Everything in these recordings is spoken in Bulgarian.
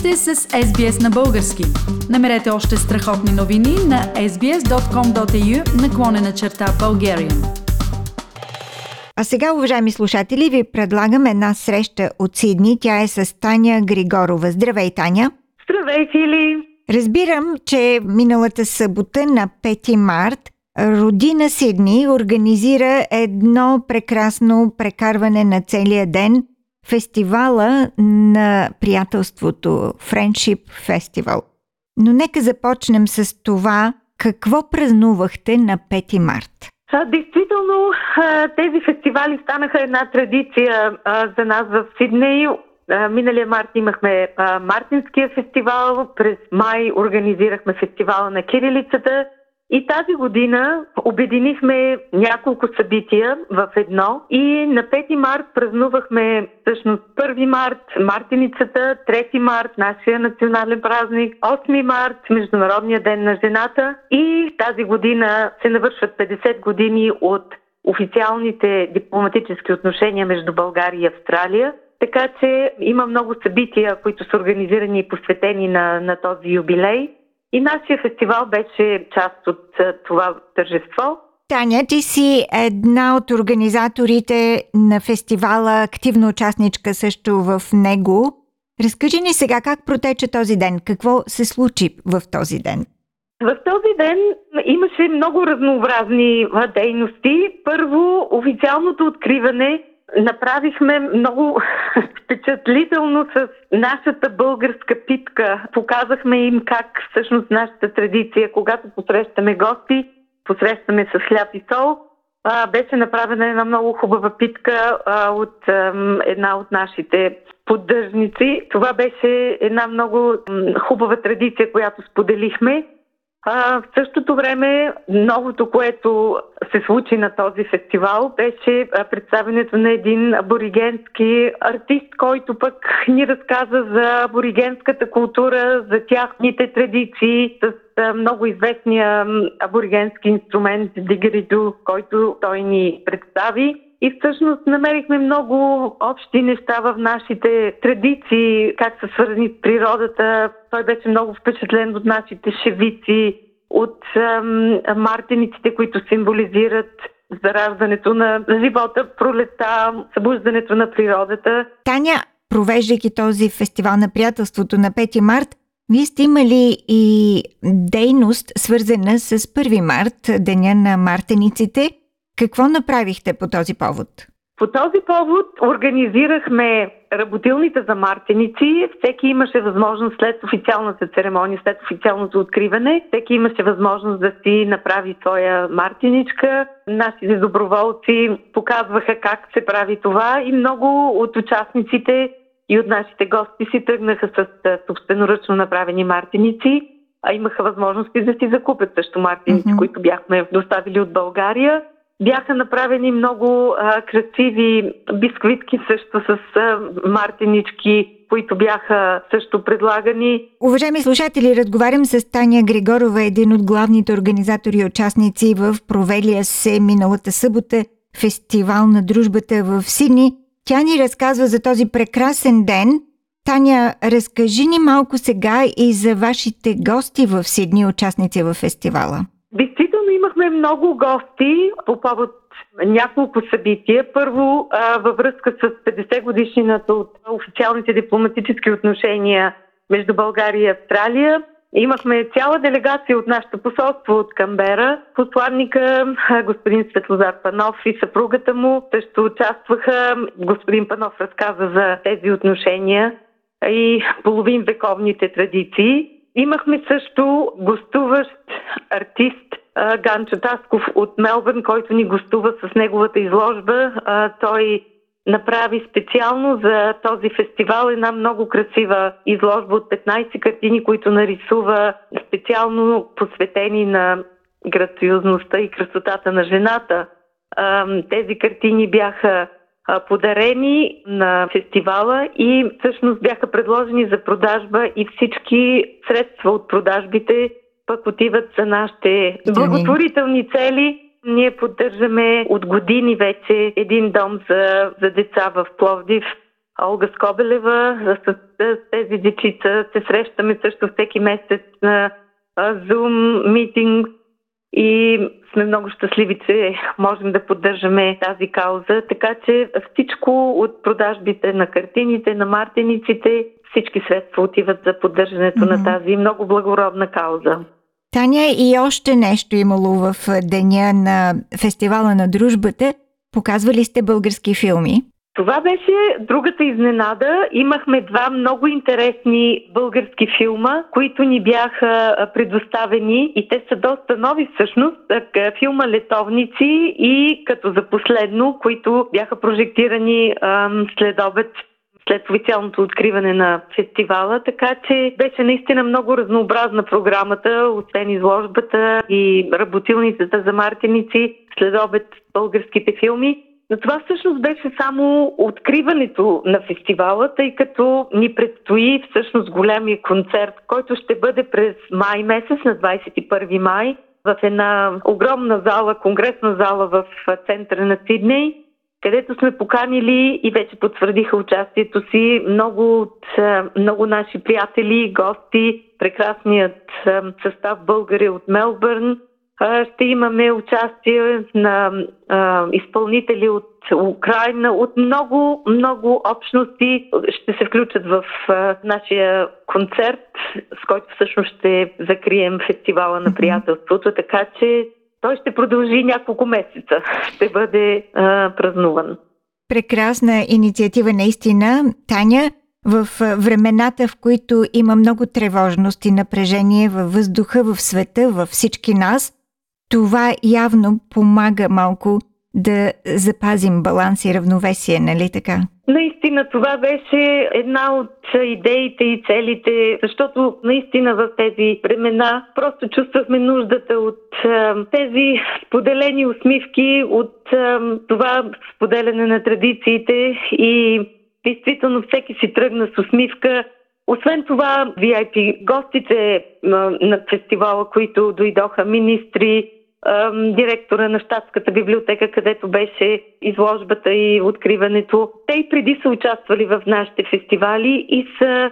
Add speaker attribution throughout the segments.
Speaker 1: сте с SBS на български. Намерете още страхотни новини на sbs.com.au наклонена черта Bulgarian.
Speaker 2: А сега, уважаеми слушатели, ви предлагам една среща от Сидни. Тя е с Таня Григорова. Здравей, Таня!
Speaker 3: Здравей, Фили!
Speaker 2: Разбирам, че миналата събота на 5 март Родина Сидни организира едно прекрасно прекарване на целия ден фестивала на приятелството Friendship Festival. Но нека започнем с това какво празнувахте на 5 март.
Speaker 3: Действително, тези фестивали станаха една традиция за нас в Сидней. Миналия март имахме Мартинския фестивал, през май организирахме фестивала на кирилицата – и тази година обединихме няколко събития в едно и на 5 март празнувахме всъщност 1 март Мартиницата, 3 март нашия национален празник, 8 март Международния ден на жената и тази година се навършват 50 години от официалните дипломатически отношения между България и Австралия. Така че има много събития, които са организирани и посветени на, на този юбилей. И нашия фестивал беше част от това тържество.
Speaker 2: Таня, ти си една от организаторите на фестивала, активна участничка също в него. Разкажи ни сега как протече този ден, какво се случи в този ден?
Speaker 3: В този ден имаше много разнообразни дейности. Първо, официалното откриване Направихме много впечатлително с нашата българска питка. Показахме им как всъщност нашата традиция, когато посрещаме гости, посрещаме с хляб и сол, а, беше направена една много хубава питка а, от а, една от нашите поддържници. Това беше една много хубава традиция, която споделихме. А, в същото време, новото, което се случи на този фестивал, беше представенето на един аборигенски артист, който пък ни разказа за аборигенската култура, за тяхните традиции, с много известния аборигенски инструмент дигериду, който той ни представи. И всъщност намерихме много общи неща в нашите традиции, как са свързани с природата. Той беше много впечатлен от нашите шевици, от ам, мартениците, които символизират зараждането на живота, пролета, събуждането на природата.
Speaker 2: Таня, провеждайки този фестивал на приятелството на 5 март, вие сте имали и дейност, свързана с 1 март, Деня на мартениците – какво направихте по този повод?
Speaker 3: По този повод организирахме работилните за мартеници. Всеки имаше възможност след официалната церемония, след официалното откриване, всеки имаше възможност да си направи своя мартиничка. Нашите доброволци показваха как се прави това и много от участниците и от нашите гости си тръгнаха с собственоръчно направени мартиници, а имаха възможности да си закупят също мартиници, mm-hmm. които бяхме доставили от България. Бяха направени много а, красиви бисквитки също с а, мартинички, които бяха също предлагани.
Speaker 2: Уважаеми слушатели, разговарям с Таня Григорова, един от главните организатори и участници в провелия се миналата събота фестивал на дружбата в Сидни. Тя ни разказва за този прекрасен ден. Таня, разкажи ни малко сега и за вашите гости в Сидни, участници в фестивала.
Speaker 3: Действително имахме много гости по повод няколко събития. Първо, а, във връзка с 50 годишнината от официалните дипломатически отношения между България и Австралия. Имахме цяла делегация от нашето посолство от Камбера. Посланника господин Светлозар Панов и съпругата му също участваха. Господин Панов разказа за тези отношения и половин вековните традиции. Имахме също гостуващ артист Ганчо Тасков от Мелбърн, който ни гостува с неговата изложба. Той направи специално за този фестивал една много красива изложба от 15 картини, които нарисува специално посветени на грациозността и красотата на жената. Тези картини бяха подарени на фестивала и всъщност бяха предложени за продажба и всички средства от продажбите пък отиват за нашите благотворителни цели. Ние поддържаме от години вече един дом за, за деца в Пловдив. Олга Скобелева. С, с тези дечица се срещаме също всеки месец на Zoom митинг и сме много щастливи, че можем да поддържаме тази кауза. Така че всичко от продажбите на картините, на мартениците, всички средства отиват за поддържането mm-hmm. на тази много благородна кауза.
Speaker 2: Таня, и още нещо имало в деня на фестивала на дружбата. Показвали сте български филми?
Speaker 3: Това беше другата изненада. Имахме два много интересни български филма, които ни бяха предоставени и те са доста нови всъщност. Филма Летовници и като за последно, които бяха прожектирани след обед след официалното откриване на фестивала, така че беше наистина много разнообразна програмата, освен изложбата и работилницата за мартеници, след обед българските филми. Но това всъщност беше само откриването на фестивала, тъй като ни предстои всъщност голямия концерт, който ще бъде през май месец, на 21 май, в една огромна зала, конгресна зала в центъра на Сидней, където сме поканили и вече потвърдиха участието си много от много наши приятели, гости, прекрасният състав българи от Мелбърн, ще имаме участие на изпълнители от Украина, от много, много общности. Ще се включат в нашия концерт, с който всъщност ще закрием фестивала на приятелството, така че той ще продължи няколко месеца, ще бъде а, празнуван.
Speaker 2: Прекрасна инициатива наистина. Таня, в времената, в които има много тревожност и напрежение във въздуха, в света, във всички нас – това явно помага малко да запазим баланс и равновесие, нали така?
Speaker 3: Наистина това беше една от идеите и целите, защото наистина в тези времена просто чувствахме нуждата от тези споделени усмивки, от това споделяне на традициите и действително всеки си тръгна с усмивка. Освен това, VIP гостите на фестивала, които дойдоха, министри, директора на Штатската библиотека, където беше изложбата и откриването. Те и преди са участвали в нашите фестивали и са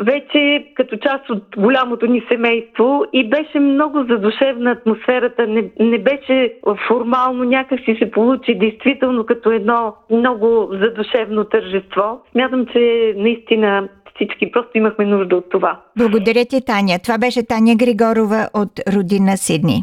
Speaker 3: вече като част от голямото ни семейство и беше много задушевна атмосферата, не, не беше формално, някак си се получи действително като едно много задушевно тържество. Смятам, че наистина всички просто имахме нужда от това.
Speaker 2: Благодаря ти, Таня. Това беше Таня Григорова от родина Сидни.